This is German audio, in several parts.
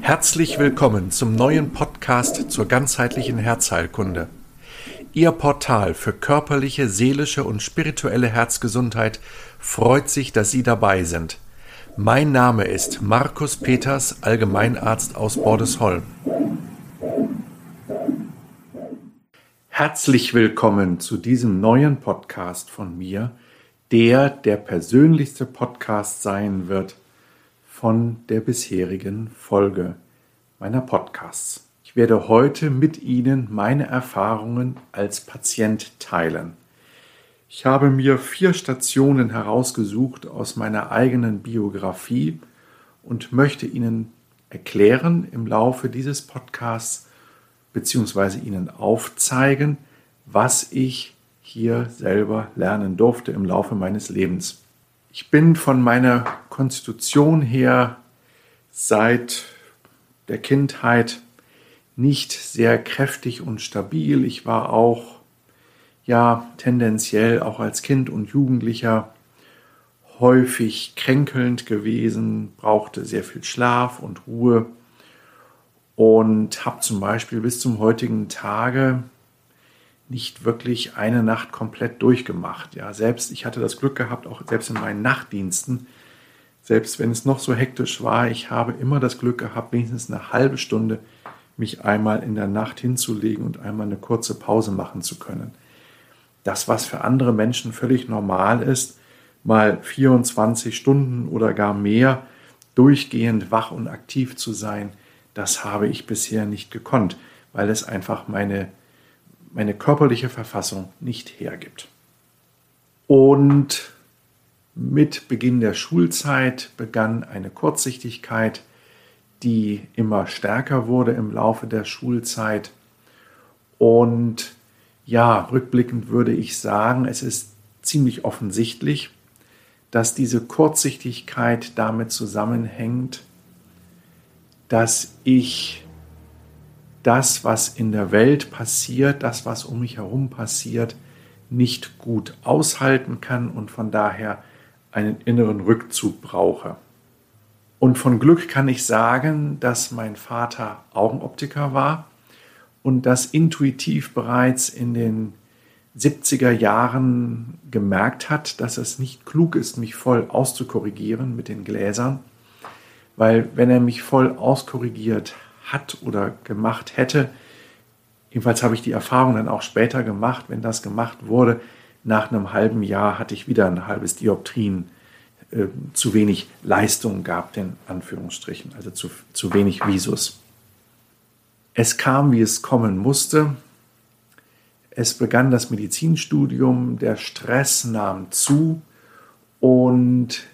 Herzlich willkommen zum neuen Podcast zur ganzheitlichen Herzheilkunde. Ihr Portal für körperliche, seelische und spirituelle Herzgesundheit freut sich, dass Sie dabei sind. Mein Name ist Markus Peters, Allgemeinarzt aus Bordesholm. Herzlich willkommen zu diesem neuen Podcast von mir, der der persönlichste Podcast sein wird von der bisherigen Folge meiner Podcasts. Ich werde heute mit Ihnen meine Erfahrungen als Patient teilen. Ich habe mir vier Stationen herausgesucht aus meiner eigenen Biografie und möchte Ihnen erklären im Laufe dieses Podcasts bzw. Ihnen aufzeigen, was ich hier selber lernen durfte im Laufe meines Lebens. Ich bin von meiner Konstitution her seit der Kindheit nicht sehr kräftig und stabil. Ich war auch ja tendenziell auch als Kind und Jugendlicher häufig kränkelnd gewesen, brauchte sehr viel Schlaf und Ruhe und habe zum Beispiel bis zum heutigen Tage nicht wirklich eine Nacht komplett durchgemacht. Ja, selbst ich hatte das Glück gehabt, auch selbst in meinen Nachtdiensten, selbst wenn es noch so hektisch war, ich habe immer das Glück gehabt, wenigstens eine halbe Stunde mich einmal in der Nacht hinzulegen und einmal eine kurze Pause machen zu können. Das, was für andere Menschen völlig normal ist, mal 24 Stunden oder gar mehr durchgehend wach und aktiv zu sein, das habe ich bisher nicht gekonnt, weil es einfach meine meine körperliche Verfassung nicht hergibt. Und mit Beginn der Schulzeit begann eine Kurzsichtigkeit, die immer stärker wurde im Laufe der Schulzeit. Und ja, rückblickend würde ich sagen, es ist ziemlich offensichtlich, dass diese Kurzsichtigkeit damit zusammenhängt, dass ich das, was in der Welt passiert, das, was um mich herum passiert, nicht gut aushalten kann und von daher einen inneren Rückzug brauche. Und von Glück kann ich sagen, dass mein Vater Augenoptiker war und das intuitiv bereits in den 70er Jahren gemerkt hat, dass es nicht klug ist, mich voll auszukorrigieren mit den Gläsern, weil wenn er mich voll auskorrigiert hat oder gemacht hätte. Jedenfalls habe ich die Erfahrung dann auch später gemacht, wenn das gemacht wurde. Nach einem halben Jahr hatte ich wieder ein halbes Dioptrien äh, zu wenig Leistung gab, in Anführungsstrichen, also zu, zu wenig Visus. Es kam, wie es kommen musste. Es begann das Medizinstudium, der Stress nahm zu und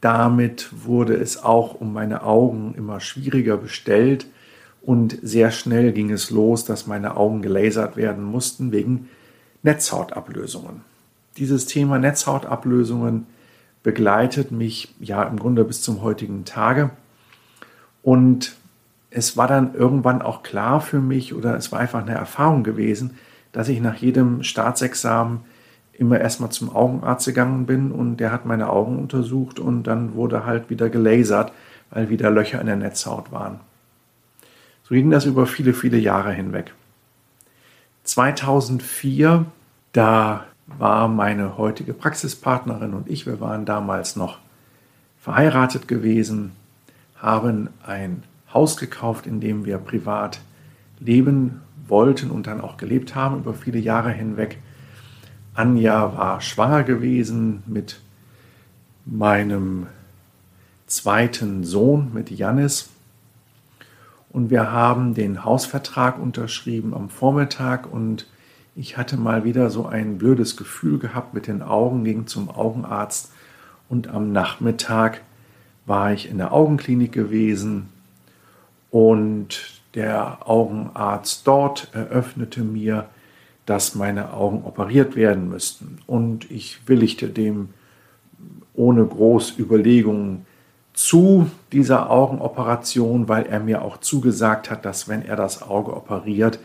damit wurde es auch um meine Augen immer schwieriger bestellt und sehr schnell ging es los, dass meine Augen gelasert werden mussten wegen Netzhautablösungen. Dieses Thema Netzhautablösungen begleitet mich ja im Grunde bis zum heutigen Tage und es war dann irgendwann auch klar für mich oder es war einfach eine Erfahrung gewesen, dass ich nach jedem Staatsexamen immer erstmal zum Augenarzt gegangen bin und der hat meine Augen untersucht und dann wurde halt wieder gelasert, weil wieder Löcher in der Netzhaut waren. So ging das über viele, viele Jahre hinweg. 2004, da war meine heutige Praxispartnerin und ich, wir waren damals noch verheiratet gewesen, haben ein Haus gekauft, in dem wir privat leben wollten und dann auch gelebt haben über viele Jahre hinweg. Anja war schwanger gewesen mit meinem zweiten Sohn, mit Janis. Und wir haben den Hausvertrag unterschrieben am Vormittag. Und ich hatte mal wieder so ein blödes Gefühl gehabt mit den Augen, ging zum Augenarzt. Und am Nachmittag war ich in der Augenklinik gewesen. Und der Augenarzt dort eröffnete mir, dass meine Augen operiert werden müssten. Und ich willigte dem ohne groß Überlegungen zu dieser Augenoperation, weil er mir auch zugesagt hat, dass wenn er das Auge operiert,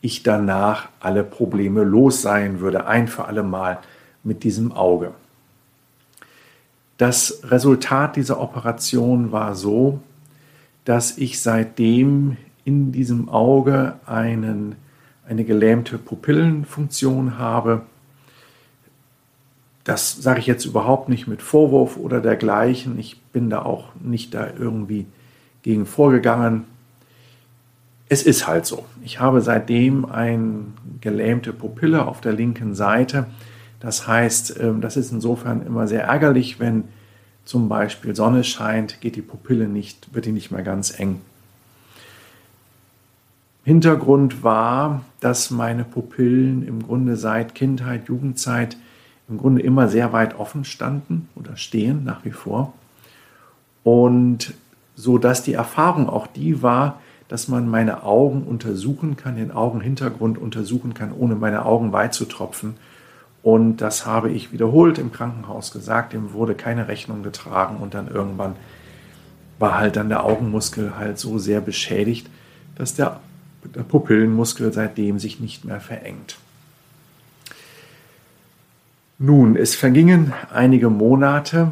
ich danach alle Probleme los sein würde, ein für alle Mal mit diesem Auge. Das Resultat dieser Operation war so, dass ich seitdem in diesem Auge einen, eine gelähmte Pupillenfunktion habe. Das sage ich jetzt überhaupt nicht mit Vorwurf oder dergleichen. Ich bin da auch nicht da irgendwie gegen vorgegangen. Es ist halt so. Ich habe seitdem eine gelähmte Pupille auf der linken Seite. Das heißt, ähm, das ist insofern immer sehr ärgerlich, wenn zum Beispiel Sonne scheint, geht die Pupille nicht, wird die nicht mehr ganz eng. Hintergrund war, dass meine Pupillen im Grunde seit Kindheit, Jugendzeit im Grunde immer sehr weit offen standen oder stehen nach wie vor. Und so dass die Erfahrung auch die war, dass man meine Augen untersuchen kann, den Augenhintergrund untersuchen kann, ohne meine Augen weit zu tropfen. Und das habe ich wiederholt im Krankenhaus gesagt, dem wurde keine Rechnung getragen und dann irgendwann war halt dann der Augenmuskel halt so sehr beschädigt, dass der der Pupillenmuskel seitdem sich nicht mehr verengt. Nun, es vergingen einige Monate.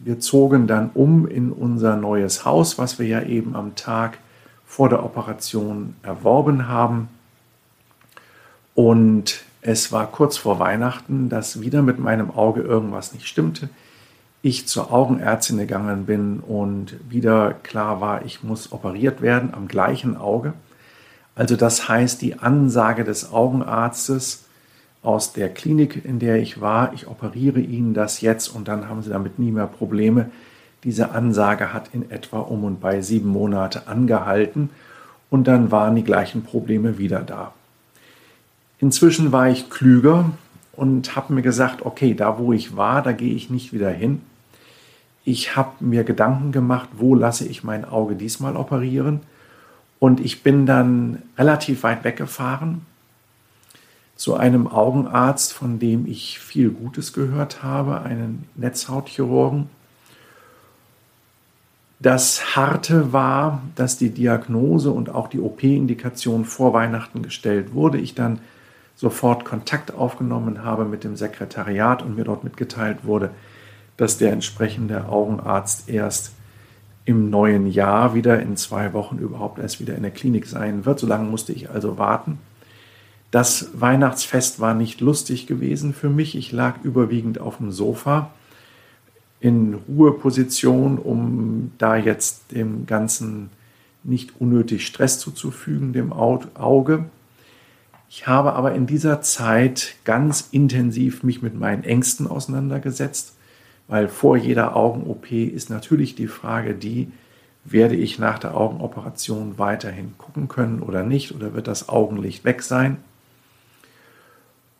Wir zogen dann um in unser neues Haus, was wir ja eben am Tag vor der Operation erworben haben. Und es war kurz vor Weihnachten, dass wieder mit meinem Auge irgendwas nicht stimmte. Ich zur Augenärztin gegangen bin und wieder klar war, ich muss operiert werden am gleichen Auge. Also das heißt, die Ansage des Augenarztes aus der Klinik, in der ich war, ich operiere Ihnen das jetzt und dann haben Sie damit nie mehr Probleme. Diese Ansage hat in etwa um und bei sieben Monate angehalten und dann waren die gleichen Probleme wieder da. Inzwischen war ich klüger und habe mir gesagt, okay, da wo ich war, da gehe ich nicht wieder hin. Ich habe mir Gedanken gemacht, wo lasse ich mein Auge diesmal operieren und ich bin dann relativ weit weggefahren zu einem Augenarzt, von dem ich viel Gutes gehört habe, einen Netzhautchirurgen. Das Harte war, dass die Diagnose und auch die OP-Indikation vor Weihnachten gestellt wurde. Ich dann sofort Kontakt aufgenommen habe mit dem Sekretariat und mir dort mitgeteilt wurde, dass der entsprechende Augenarzt erst im neuen Jahr wieder in zwei Wochen überhaupt erst wieder in der Klinik sein wird. So lange musste ich also warten. Das Weihnachtsfest war nicht lustig gewesen für mich. Ich lag überwiegend auf dem Sofa in Ruheposition, um da jetzt dem Ganzen nicht unnötig Stress zuzufügen, dem Auge. Ich habe aber in dieser Zeit ganz intensiv mich mit meinen Ängsten auseinandergesetzt weil vor jeder Augen-OP ist natürlich die Frage die, werde ich nach der Augenoperation weiterhin gucken können oder nicht oder wird das Augenlicht weg sein?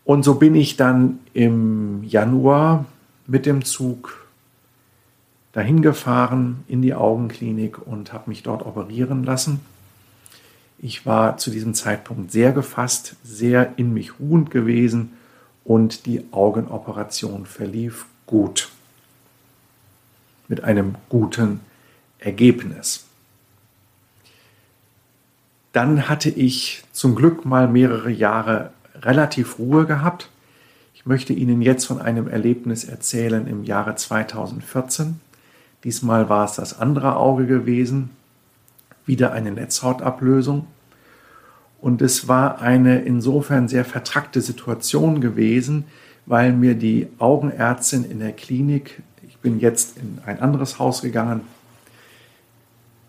Und so bin ich dann im Januar mit dem Zug dahin gefahren in die Augenklinik und habe mich dort operieren lassen. Ich war zu diesem Zeitpunkt sehr gefasst, sehr in mich ruhend gewesen und die Augenoperation verlief gut mit einem guten Ergebnis. Dann hatte ich zum Glück mal mehrere Jahre relativ Ruhe gehabt. Ich möchte Ihnen jetzt von einem Erlebnis erzählen im Jahre 2014. Diesmal war es das andere Auge gewesen, wieder eine Netzhautablösung. Und es war eine insofern sehr vertrackte Situation gewesen, weil mir die Augenärztin in der Klinik bin jetzt in ein anderes Haus gegangen,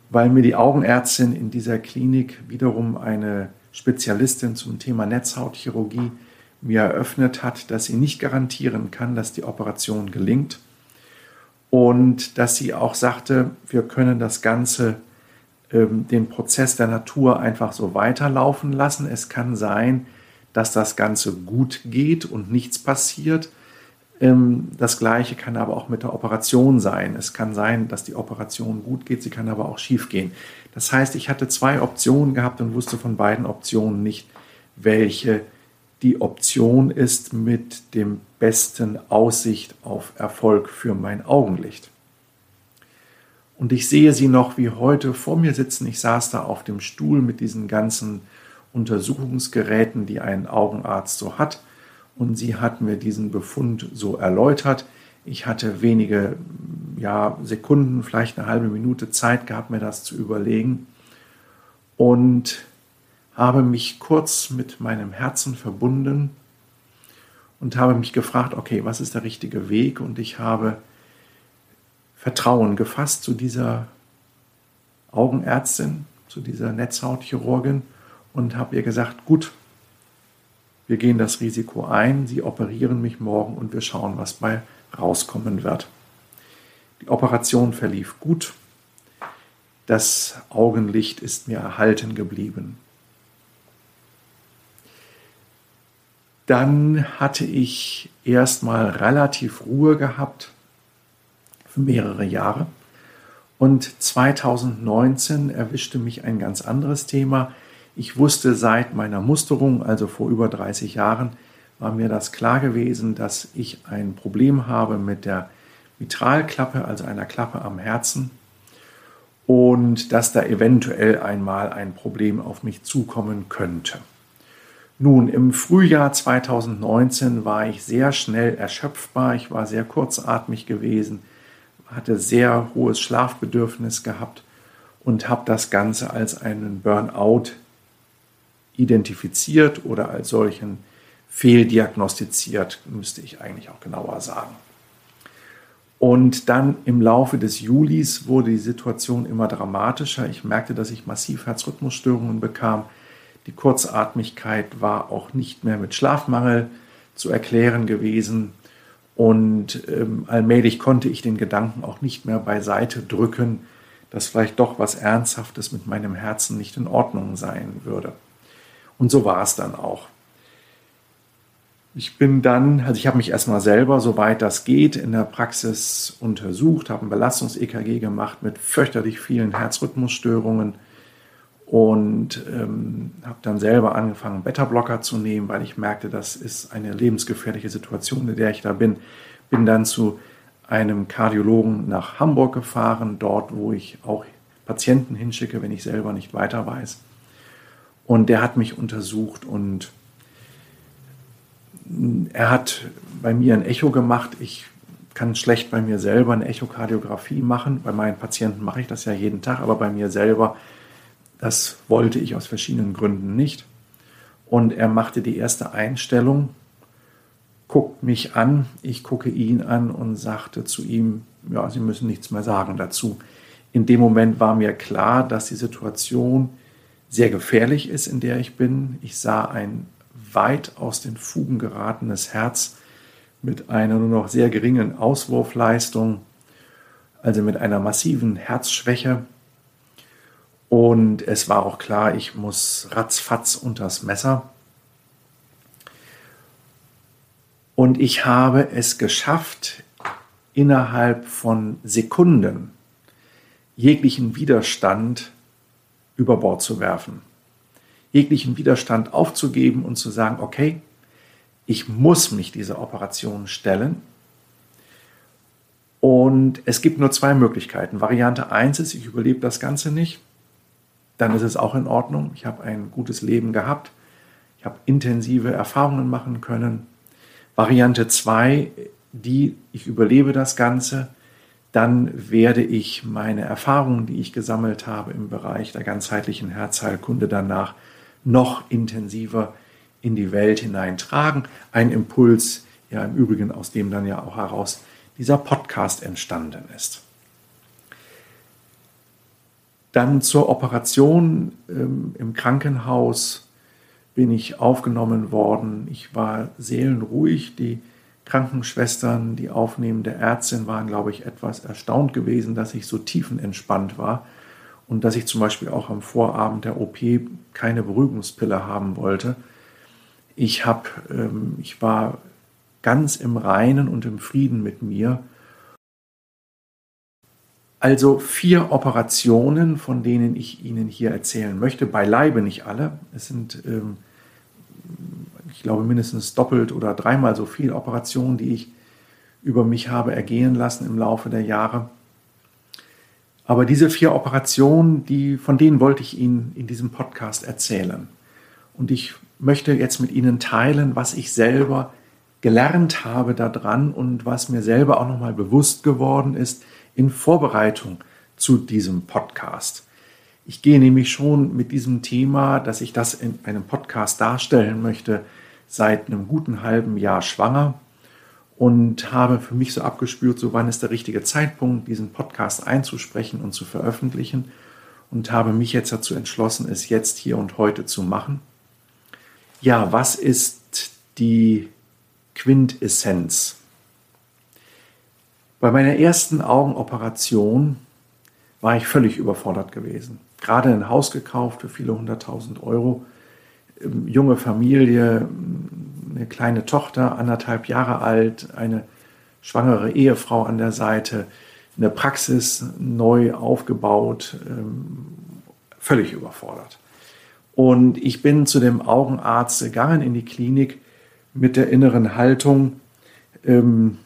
weil mir die Augenärztin in dieser Klinik wiederum eine Spezialistin zum Thema Netzhautchirurgie mir eröffnet hat, dass sie nicht garantieren kann, dass die Operation gelingt und dass sie auch sagte, wir können das Ganze, ähm, den Prozess der Natur einfach so weiterlaufen lassen. Es kann sein, dass das Ganze gut geht und nichts passiert. Ähm, das Gleiche kann aber auch mit der Operation sein. Es kann sein, dass die Operation gut geht, sie kann aber auch schief gehen. Das heißt, ich hatte zwei Optionen gehabt und wusste von beiden Optionen nicht, welche die Option ist mit dem besten Aussicht auf Erfolg für mein Augenlicht. Und ich sehe sie noch wie heute vor mir sitzen. Ich saß da auf dem Stuhl mit diesen ganzen Untersuchungsgeräten, die ein Augenarzt so hat und sie hat mir diesen Befund so erläutert. Ich hatte wenige ja, Sekunden, vielleicht eine halbe Minute Zeit gehabt, mir das zu überlegen und habe mich kurz mit meinem Herzen verbunden und habe mich gefragt, okay, was ist der richtige Weg? Und ich habe Vertrauen gefasst zu dieser Augenärztin, zu dieser Netzhautchirurgin und habe ihr gesagt, gut, wir gehen das Risiko ein, Sie operieren mich morgen und wir schauen, was bei rauskommen wird. Die Operation verlief gut. Das Augenlicht ist mir erhalten geblieben. Dann hatte ich erstmal relativ Ruhe gehabt für mehrere Jahre. Und 2019 erwischte mich ein ganz anderes Thema. Ich wusste seit meiner Musterung, also vor über 30 Jahren, war mir das klar gewesen, dass ich ein Problem habe mit der Mitralklappe, also einer Klappe am Herzen, und dass da eventuell einmal ein Problem auf mich zukommen könnte. Nun, im Frühjahr 2019 war ich sehr schnell erschöpfbar, ich war sehr kurzatmig gewesen, hatte sehr hohes Schlafbedürfnis gehabt und habe das Ganze als einen Burnout identifiziert oder als solchen fehldiagnostiziert, müsste ich eigentlich auch genauer sagen. Und dann im Laufe des Julis wurde die Situation immer dramatischer. Ich merkte, dass ich massiv Herzrhythmusstörungen bekam. Die Kurzatmigkeit war auch nicht mehr mit Schlafmangel zu erklären gewesen. Und ähm, allmählich konnte ich den Gedanken auch nicht mehr beiseite drücken, dass vielleicht doch was Ernsthaftes mit meinem Herzen nicht in Ordnung sein würde. Und so war es dann auch. Ich bin dann, also ich habe mich erstmal selber, soweit das geht, in der Praxis untersucht, habe ein Belastungs-EKG gemacht mit fürchterlich vielen Herzrhythmusstörungen und ähm, habe dann selber angefangen, Beta-Blocker zu nehmen, weil ich merkte, das ist eine lebensgefährliche Situation, in der ich da bin. Bin dann zu einem Kardiologen nach Hamburg gefahren, dort, wo ich auch Patienten hinschicke, wenn ich selber nicht weiter weiß. Und der hat mich untersucht und er hat bei mir ein Echo gemacht. Ich kann schlecht bei mir selber eine Echokardiographie machen. Bei meinen Patienten mache ich das ja jeden Tag, aber bei mir selber, das wollte ich aus verschiedenen Gründen nicht. Und er machte die erste Einstellung, guckt mich an, ich gucke ihn an und sagte zu ihm, ja, Sie müssen nichts mehr sagen dazu. In dem Moment war mir klar, dass die Situation sehr gefährlich ist, in der ich bin. Ich sah ein weit aus den Fugen geratenes Herz mit einer nur noch sehr geringen Auswurfleistung, also mit einer massiven Herzschwäche. Und es war auch klar, ich muss ratzfatz unters Messer. Und ich habe es geschafft, innerhalb von Sekunden jeglichen Widerstand über Bord zu werfen jeglichen Widerstand aufzugeben und zu sagen, okay, ich muss mich dieser Operation stellen. Und es gibt nur zwei Möglichkeiten. Variante 1 ist, ich überlebe das Ganze nicht. Dann ist es auch in Ordnung. Ich habe ein gutes Leben gehabt. Ich habe intensive Erfahrungen machen können. Variante 2, die, ich überlebe das Ganze. Dann werde ich meine Erfahrungen, die ich gesammelt habe im Bereich der ganzheitlichen Herzheilkunde danach noch intensiver in die Welt hineintragen. Ein Impuls, ja im Übrigen, aus dem dann ja auch heraus dieser Podcast entstanden ist. Dann zur Operation ähm, im Krankenhaus bin ich aufgenommen worden. Ich war seelenruhig. Die Krankenschwestern, die aufnehmende Ärztin waren, glaube ich, etwas erstaunt gewesen, dass ich so tiefenentspannt war und dass ich zum Beispiel auch am Vorabend der OP keine Beruhigungspille haben wollte. Ich, hab, ähm, ich war ganz im Reinen und im Frieden mit mir. Also vier Operationen, von denen ich Ihnen hier erzählen möchte, beileibe nicht alle. Es sind, ähm, glaube, mindestens doppelt oder dreimal so viele Operationen, die ich über mich habe ergehen lassen im Laufe der Jahre. Aber diese vier Operationen, die, von denen wollte ich Ihnen in diesem Podcast erzählen. Und ich möchte jetzt mit Ihnen teilen, was ich selber gelernt habe daran und was mir selber auch nochmal bewusst geworden ist in Vorbereitung zu diesem Podcast. Ich gehe nämlich schon mit diesem Thema, dass ich das in einem Podcast darstellen möchte, seit einem guten halben Jahr schwanger und habe für mich so abgespürt, so wann ist der richtige Zeitpunkt, diesen Podcast einzusprechen und zu veröffentlichen und habe mich jetzt dazu entschlossen, es jetzt hier und heute zu machen. Ja, was ist die Quintessenz? Bei meiner ersten Augenoperation war ich völlig überfordert gewesen. Gerade ein Haus gekauft für viele hunderttausend Euro, junge Familie, eine kleine Tochter, anderthalb Jahre alt, eine schwangere Ehefrau an der Seite, eine Praxis neu aufgebaut, ähm, völlig überfordert. Und ich bin zu dem Augenarzt gegangen in die Klinik mit der inneren Haltung, ähm,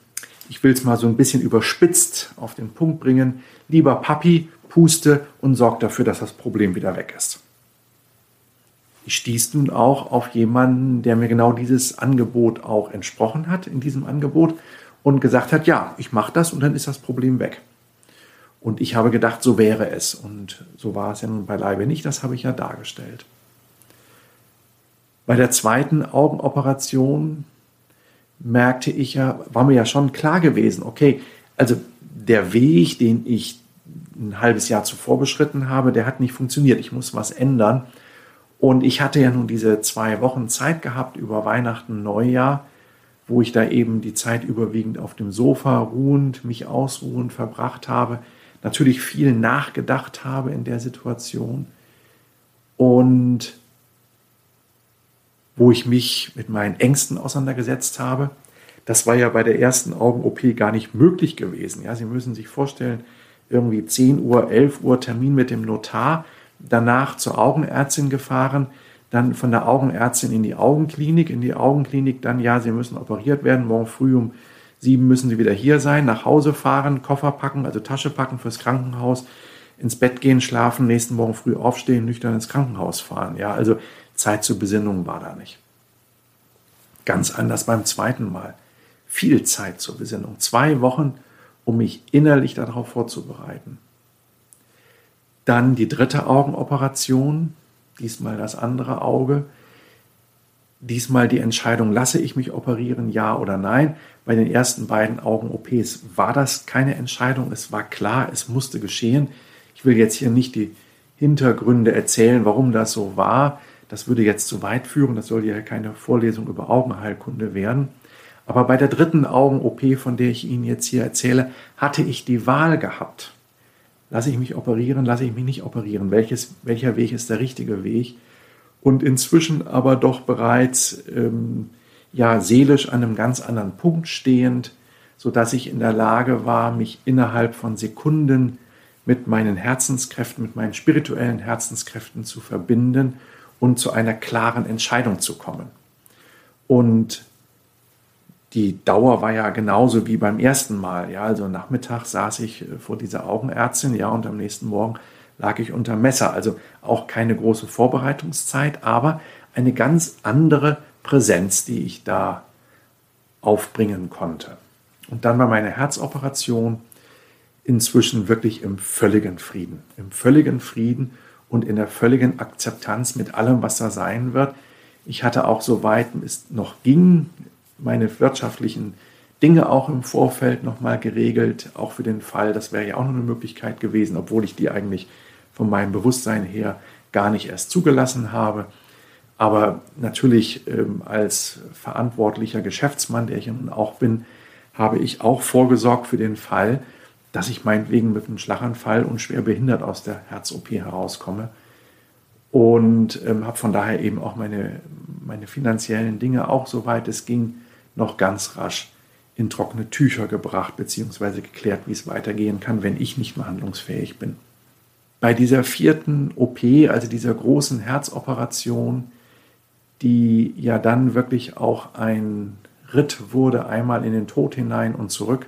ich will es mal so ein bisschen überspitzt auf den Punkt bringen, lieber Papi, puste und sorg dafür, dass das Problem wieder weg ist. Ich stieß nun auch auf jemanden, der mir genau dieses Angebot auch entsprochen hat in diesem Angebot und gesagt hat, ja, ich mache das und dann ist das Problem weg. Und ich habe gedacht, so wäre es. Und so war es ja nun beileibe nicht, das habe ich ja dargestellt. Bei der zweiten Augenoperation merkte ich ja, war mir ja schon klar gewesen, okay, also der Weg, den ich ein halbes Jahr zuvor beschritten habe, der hat nicht funktioniert. Ich muss was ändern. Und ich hatte ja nun diese zwei Wochen Zeit gehabt über Weihnachten, Neujahr, wo ich da eben die Zeit überwiegend auf dem Sofa ruhend, mich ausruhend verbracht habe, natürlich viel nachgedacht habe in der Situation. Und wo ich mich mit meinen Ängsten auseinandergesetzt habe. Das war ja bei der ersten Augen-OP gar nicht möglich gewesen. Ja, Sie müssen sich vorstellen, irgendwie 10 Uhr, 11 Uhr Termin mit dem Notar, danach zur Augenärztin gefahren, dann von der Augenärztin in die Augenklinik, in die Augenklinik dann, ja, Sie müssen operiert werden, morgen früh um sieben müssen Sie wieder hier sein, nach Hause fahren, Koffer packen, also Tasche packen fürs Krankenhaus, ins Bett gehen, schlafen, nächsten Morgen früh aufstehen, nüchtern ins Krankenhaus fahren. Ja, also Zeit zur Besinnung war da nicht. Ganz anders beim zweiten Mal. Viel Zeit zur Besinnung. Zwei Wochen, um mich innerlich darauf vorzubereiten. Dann die dritte Augenoperation, diesmal das andere Auge. Diesmal die Entscheidung, lasse ich mich operieren, ja oder nein. Bei den ersten beiden Augen-OPs war das keine Entscheidung. Es war klar, es musste geschehen. Ich will jetzt hier nicht die Hintergründe erzählen, warum das so war. Das würde jetzt zu weit führen, das soll ja keine Vorlesung über Augenheilkunde werden. Aber bei der dritten Augen-OP, von der ich Ihnen jetzt hier erzähle, hatte ich die Wahl gehabt. Lasse ich mich operieren, lasse ich mich nicht operieren? Welches, welcher Weg ist der richtige Weg? Und inzwischen aber doch bereits ähm, ja, seelisch an einem ganz anderen Punkt stehend, sodass ich in der Lage war, mich innerhalb von Sekunden mit meinen Herzenskräften, mit meinen spirituellen Herzenskräften zu verbinden und zu einer klaren Entscheidung zu kommen. Und die Dauer war ja genauso wie beim ersten Mal. Ja, also Nachmittag saß ich äh, vor dieser Augenärztin, ja, und am nächsten Morgen lag ich unter Messer. Also auch keine große Vorbereitungszeit, aber eine ganz andere Präsenz, die ich da aufbringen konnte. Und dann war meine Herzoperation inzwischen wirklich im völligen Frieden. Im völligen Frieden und in der völligen Akzeptanz mit allem, was da sein wird. Ich hatte auch soweit es noch ging, meine wirtschaftlichen Dinge auch im Vorfeld nochmal geregelt, auch für den Fall, das wäre ja auch noch eine Möglichkeit gewesen, obwohl ich die eigentlich von meinem Bewusstsein her gar nicht erst zugelassen habe. Aber natürlich ähm, als verantwortlicher Geschäftsmann, der ich nun auch bin, habe ich auch vorgesorgt für den Fall, dass ich meinetwegen mit einem Schlaganfall und schwer behindert aus der Herz-OP herauskomme. Und ähm, habe von daher eben auch meine, meine finanziellen Dinge auch, soweit es ging, noch ganz rasch in trockene Tücher gebracht, beziehungsweise geklärt, wie es weitergehen kann, wenn ich nicht mehr handlungsfähig bin. Bei dieser vierten OP, also dieser großen Herzoperation, die ja dann wirklich auch ein Ritt wurde, einmal in den Tod hinein und zurück,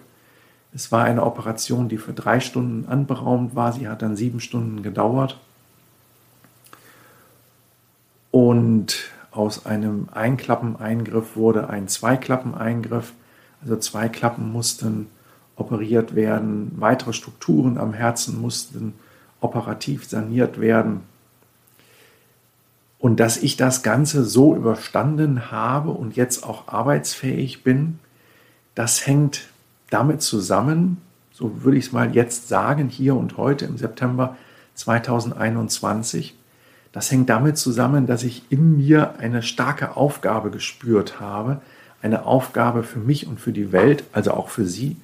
es war eine Operation, die für drei Stunden anberaumt war. Sie hat dann sieben Stunden gedauert. Und aus einem Einklappeneingriff wurde ein Zweiklappeneingriff. Also zwei Klappen mussten operiert werden, weitere Strukturen am Herzen mussten operativ saniert werden. Und dass ich das Ganze so überstanden habe und jetzt auch arbeitsfähig bin, das hängt damit zusammen, so würde ich es mal jetzt sagen, hier und heute im September 2021. Das hängt damit zusammen, dass ich in mir eine starke Aufgabe gespürt habe, eine Aufgabe für mich und für die Welt, also auch für Sie,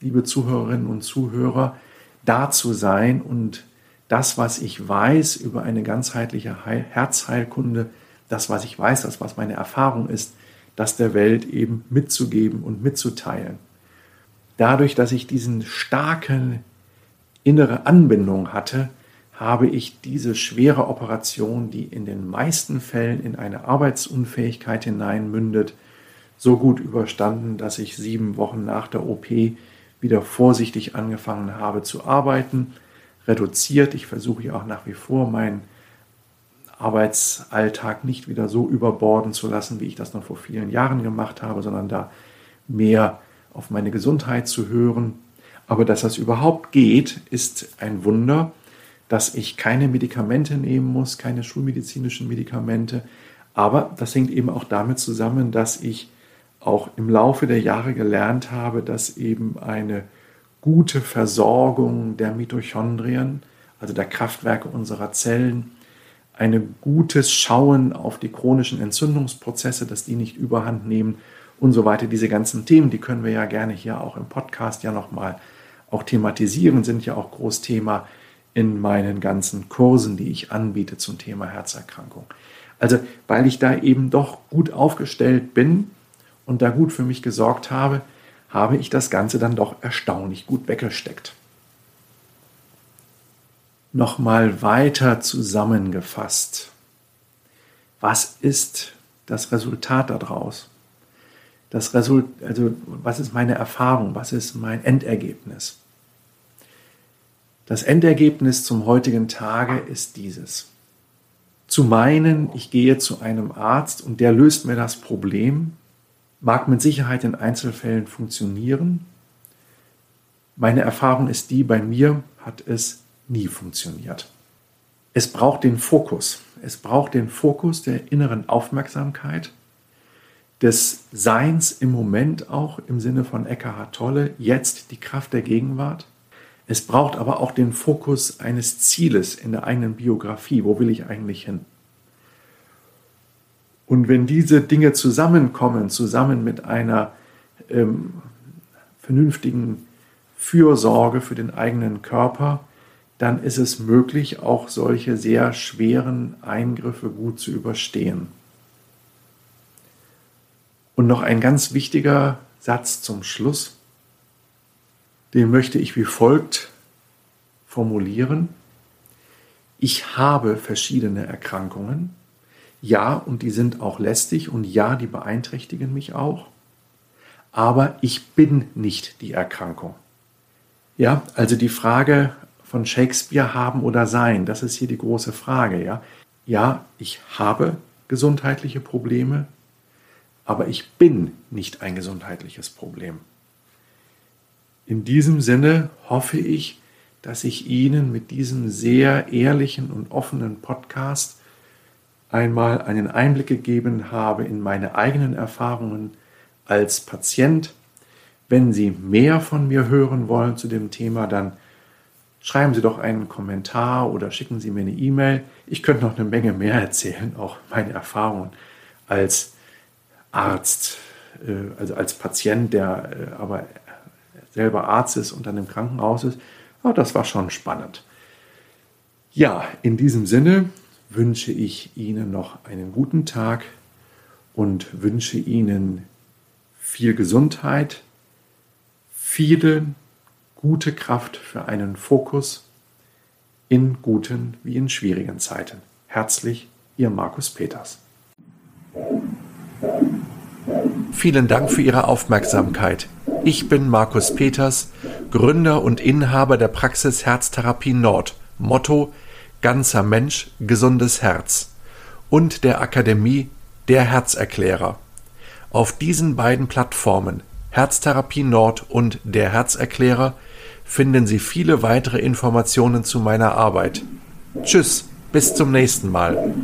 liebe Zuhörerinnen und Zuhörer, da zu sein und das, was ich weiß über eine ganzheitliche Heil Herzheilkunde, das, was ich weiß, das, was meine Erfahrung ist, das der Welt eben mitzugeben und mitzuteilen. Dadurch, dass ich diesen starken innere Anbindung hatte, habe ich diese schwere Operation, die in den meisten Fällen in eine Arbeitsunfähigkeit hineinmündet, so gut überstanden, dass ich sieben Wochen nach der OP wieder vorsichtig angefangen habe zu arbeiten, reduziert. Ich versuche ja auch nach wie vor meinen Arbeitsalltag nicht wieder so überborden zu lassen, wie ich das noch vor vielen Jahren gemacht habe, sondern da mehr auf meine Gesundheit zu hören. Aber dass das überhaupt geht, ist ein Wunder, dass ich keine Medikamente nehmen muss, keine schulmedizinischen Medikamente. Aber das hängt eben auch damit zusammen, dass ich auch im Laufe der Jahre gelernt habe, dass eben eine gute Versorgung der Mitochondrien, also der Kraftwerke unserer Zellen, ein gutes Schauen auf die chronischen Entzündungsprozesse, dass die nicht überhand nehmen und so weiter. Diese ganzen Themen, die können wir ja gerne hier auch im Podcast ja nochmal auch thematisieren, sind ja auch Großthema in meinen ganzen Kursen, die ich anbiete zum Thema Herzerkrankung. Also, weil ich da eben doch gut aufgestellt bin und da gut für mich gesorgt habe, habe ich das Ganze dann doch erstaunlich gut weggesteckt. Nochmal weiter zusammengefasst. Was ist das Resultat daraus? Das Result, also was ist meine Erfahrung? Was ist mein Endergebnis? Das Endergebnis zum heutigen Tage ist dieses. Zu meinen, ich gehe zu einem Arzt und der löst mir das Problem, mag mit Sicherheit in Einzelfällen funktionieren. Meine Erfahrung ist die, bei mir hat es nie funktioniert. Es braucht den Fokus. Es braucht den Fokus der inneren Aufmerksamkeit, des Seins im Moment auch im Sinne von Eckhart Tolle, jetzt die Kraft der Gegenwart. Es braucht aber auch den Fokus eines Zieles in der eigenen Biografie. Wo will ich eigentlich hin? Und wenn diese Dinge zusammenkommen, zusammen mit einer ähm, vernünftigen Fürsorge für den eigenen Körper, dann ist es möglich, auch solche sehr schweren Eingriffe gut zu überstehen. Und noch ein ganz wichtiger Satz zum Schluss, den möchte ich wie folgt formulieren. Ich habe verschiedene Erkrankungen ja, und die sind auch lästig und ja, die beeinträchtigen mich auch. Aber ich bin nicht die Erkrankung. Ja, also die Frage von Shakespeare haben oder sein, das ist hier die große Frage, ja. Ja, ich habe gesundheitliche Probleme, aber ich bin nicht ein gesundheitliches Problem. In diesem Sinne hoffe ich, dass ich Ihnen mit diesem sehr ehrlichen und offenen Podcast einmal einen Einblick gegeben habe in meine eigenen Erfahrungen als Patient. Wenn Sie mehr von mir hören wollen zu dem Thema, dann schreiben Sie doch einen Kommentar oder schicken Sie mir eine E-Mail. Ich könnte noch eine Menge mehr erzählen, auch meine Erfahrungen als Arzt, äh, also als Patient, der äh, aber selber Arzt ist und dann im Krankenhaus ist. Aber das war schon spannend. Ja, in diesem Sinne wünsche ich Ihnen noch einen guten Tag und wünsche Ihnen viel Gesundheit, viele gute Kraft für einen Fokus in guten wie in schwierigen Zeiten. Herzlich, Ihr Markus Peters. Vielen Dank für Ihre Aufmerksamkeit. Ich bin Markus Peters, Gründer und Inhaber der Praxis Herztherapie Nord. Motto ganzer Mensch, gesundes Herz und der Akademie der Herzerklärer. Auf diesen beiden Plattformen Herztherapie Nord und der Herzerklärer finden Sie viele weitere Informationen zu meiner Arbeit. Tschüss, bis zum nächsten Mal.